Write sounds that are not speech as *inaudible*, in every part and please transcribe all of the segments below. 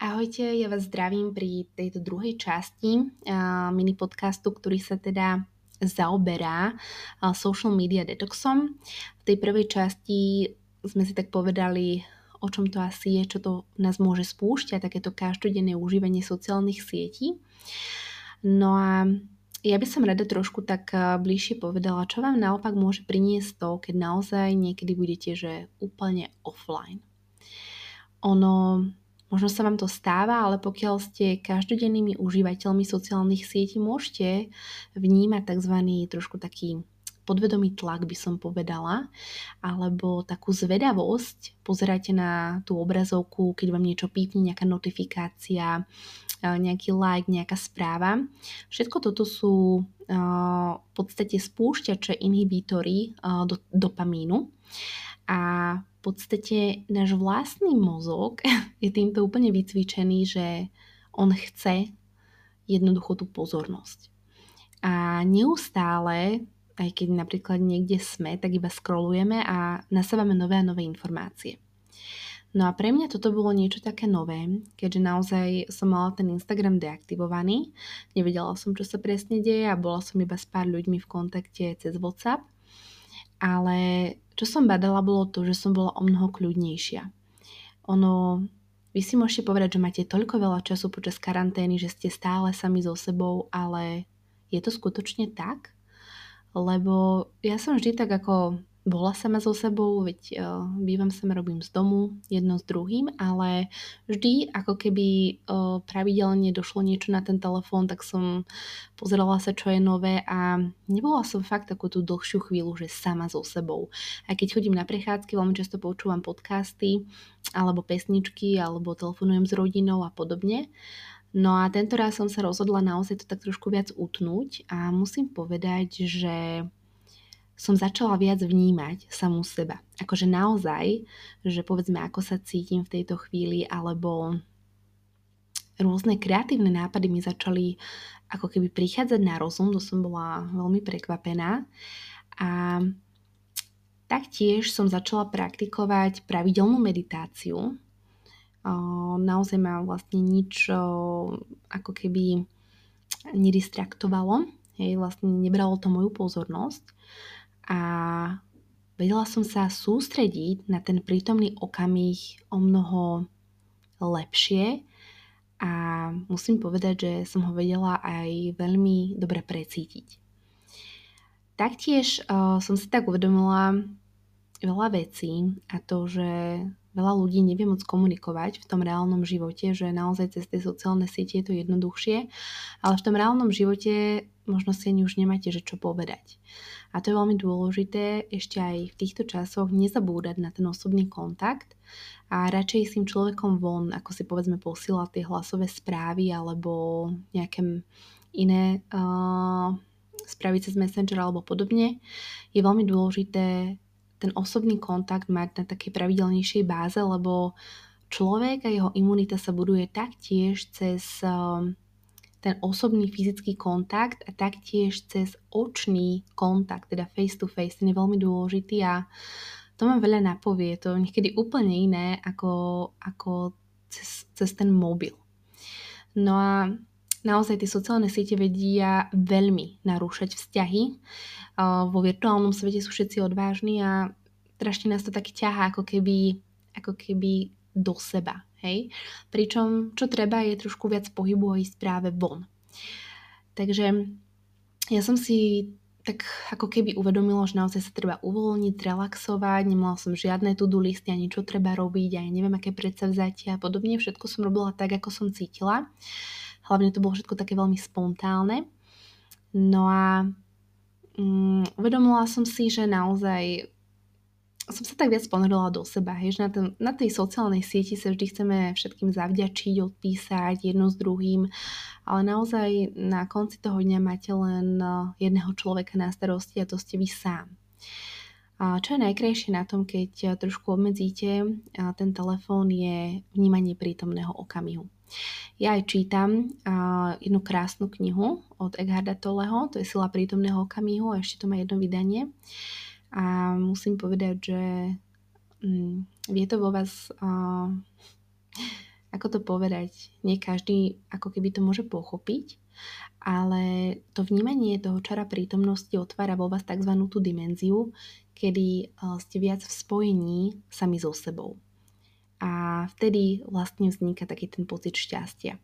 Ahojte, ja vás zdravím pri tejto druhej časti uh, mini podcastu, ktorý sa teda zaoberá uh, social media detoxom. V tej prvej časti sme si tak povedali, o čom to asi je, čo to nás môže spúšťať, takéto každodenné užívanie sociálnych sietí. No a ja by som rada trošku tak bližšie povedala, čo vám naopak môže priniesť to, keď naozaj niekedy budete že úplne offline. Ono Možno sa vám to stáva, ale pokiaľ ste každodennými užívateľmi sociálnych sietí, môžete vnímať tzv. trošku taký podvedomý tlak by som povedala, alebo takú zvedavosť. Pozerajte na tú obrazovku, keď vám niečo pípne, nejaká notifikácia, nejaký like, nejaká správa. Všetko toto sú v podstate spúšťače inhibítory do, dopamínu a v podstate náš vlastný mozog *laughs* je týmto úplne vycvičený, že on chce jednoducho tú pozornosť. A neustále, aj keď napríklad niekde sme, tak iba scrollujeme a nasávame nové a nové informácie. No a pre mňa toto bolo niečo také nové, keďže naozaj som mala ten Instagram deaktivovaný, nevedela som, čo sa presne deje a bola som iba s pár ľuďmi v kontakte cez WhatsApp ale čo som badala bolo to, že som bola o mnoho kľudnejšia. Ono, vy si môžete povedať, že máte toľko veľa času počas karantény, že ste stále sami so sebou, ale je to skutočne tak? Lebo ja som vždy tak ako bola sama so sebou, veď uh, bývam sama, robím z domu jedno s druhým, ale vždy ako keby uh, pravidelne došlo niečo na ten telefón, tak som pozerala sa, čo je nové a nebola som fakt takú tú dlhšiu chvíľu, že sama so sebou. A keď chodím na prechádzky, veľmi často počúvam podcasty, alebo pesničky, alebo telefonujem s rodinou a podobne. No a tento raz som sa rozhodla naozaj to tak trošku viac utnúť a musím povedať, že som začala viac vnímať samú seba. Akože naozaj, že povedzme, ako sa cítim v tejto chvíli, alebo rôzne kreatívne nápady mi začali ako keby prichádzať na rozum, to som bola veľmi prekvapená. A taktiež som začala praktikovať pravidelnú meditáciu. Naozaj ma vlastne nič ako keby nedistraktovalo, hej, vlastne nebralo to moju pozornosť a vedela som sa sústrediť na ten prítomný okamih o mnoho lepšie a musím povedať, že som ho vedela aj veľmi dobre precítiť. Taktiež uh, som si tak uvedomila veľa vecí a to, že veľa ľudí nevie moc komunikovať v tom reálnom živote, že naozaj cez tie sociálne siete je to jednoduchšie, ale v tom reálnom živote možno si ani už nemáte, že čo povedať. A to je veľmi dôležité ešte aj v týchto časoch nezabúdať na ten osobný kontakt a radšej s tým človekom von, ako si povedzme posielať tie hlasové správy alebo nejaké iné uh, správy cez Messenger alebo podobne, je veľmi dôležité ten osobný kontakt mať na takej pravidelnejšej báze, lebo človek a jeho imunita sa buduje taktiež cez uh, ten osobný fyzický kontakt a taktiež cez očný kontakt, teda face to face, ten je veľmi dôležitý a to mám veľa napovie, to je niekedy úplne iné ako, ako cez, cez ten mobil. No a naozaj tie sociálne siete vedia veľmi narúšať vzťahy. Vo virtuálnom svete sú všetci odvážni a strašne nás to tak ťahá ako keby, ako keby do seba. Hej? Pričom čo treba je trošku viac pohybu a ísť práve von. Takže ja som si tak ako keby uvedomila, že naozaj sa treba uvoľniť, relaxovať, nemala som žiadne to-do listy ani čo treba robiť, aj neviem aké predsavzatia a podobne. Všetko som robila tak, ako som cítila. Hlavne to bolo všetko také veľmi spontálne. No a um, uvedomila som si, že naozaj som sa tak viac ponorila do seba, hej, že na, ten, na tej sociálnej sieti sa vždy chceme všetkým zavďačiť, odpísať jedno s druhým, ale naozaj na konci toho dňa máte len eh, jedného človeka na starosti a to ste vy sám. A čo je najkrajšie na tom, keď eh, trošku obmedzíte eh, ten telefón, je vnímanie prítomného okamihu. Ja aj čítam jednu krásnu knihu od Eckharda Tolleho, to je Sila prítomného okamihu a ešte to má jedno vydanie. A musím povedať, že mm, vie to vo vás uh, ako to povedať, nie každý ako keby to môže pochopiť, ale to vnímanie toho čara prítomnosti otvára vo vás tzv. tú dimenziu, kedy ste viac v spojení sami so sebou. A vtedy vlastne vzniká taký ten pocit šťastia.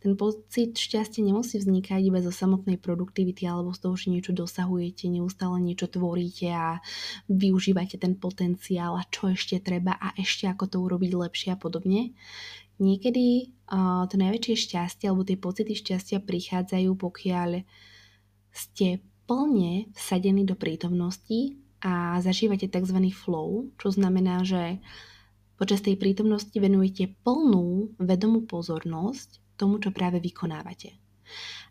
Ten pocit šťastia nemusí vznikať iba zo samotnej produktivity alebo z toho, že niečo dosahujete, neustále niečo tvoríte a využívate ten potenciál a čo ešte treba a ešte ako to urobiť lepšie a podobne. Niekedy uh, to najväčšie šťastie alebo tie pocity šťastia prichádzajú, pokiaľ ste plne vsadení do prítomnosti a zažívate tzv. flow, čo znamená, že Počas tej prítomnosti venujete plnú vedomú pozornosť tomu, čo práve vykonávate.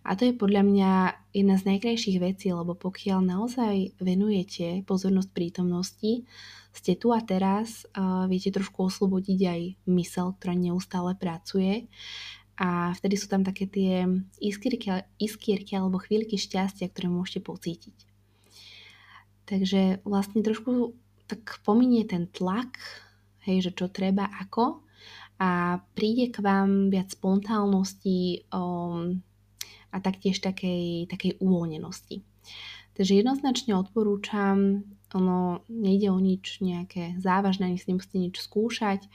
A to je podľa mňa jedna z najkrajších vecí, lebo pokiaľ naozaj venujete pozornosť prítomnosti, ste tu a teraz, uh, viete trošku oslobodiť aj mysel, ktorá neustále pracuje a vtedy sú tam také tie iskierky, iskierky alebo chvíľky šťastia, ktoré môžete pocítiť. Takže vlastne trošku tak pominie ten tlak hej, že čo treba, ako a príde k vám viac spontánnosti um, a taktiež takej, takej uvoľnenosti. Takže jednoznačne odporúčam, ono nejde o nič nejaké závažné, ani si nemusíte nič skúšať,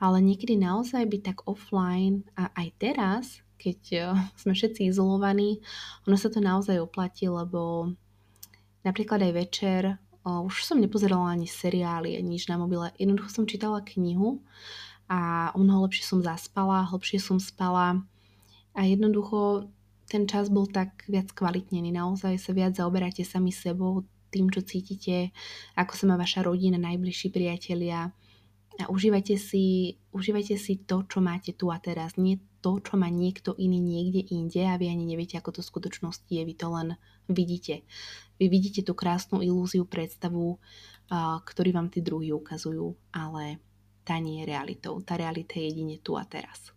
ale niekedy naozaj byť tak offline a aj teraz, keď uh, sme všetci izolovaní, ono sa to naozaj oplatí, lebo napríklad aj večer už som nepozerala ani seriály, ani nič na mobile. Jednoducho som čítala knihu a o mnoho lepšie som zaspala, hlbšie som spala a jednoducho ten čas bol tak viac kvalitnený. Naozaj sa viac zaoberáte sami sebou, tým, čo cítite, ako sa má vaša rodina, najbližší priatelia. A užívajte si, užívajte si to, čo máte tu a teraz. Nie to, čo má niekto iný niekde inde a vy ani neviete, ako to v skutočnosti je. Vy to len vidíte. Vy vidíte tú krásnu ilúziu, predstavu, ktorý vám tí druhí ukazujú, ale tá nie je realitou. Tá realita je jedine tu a teraz.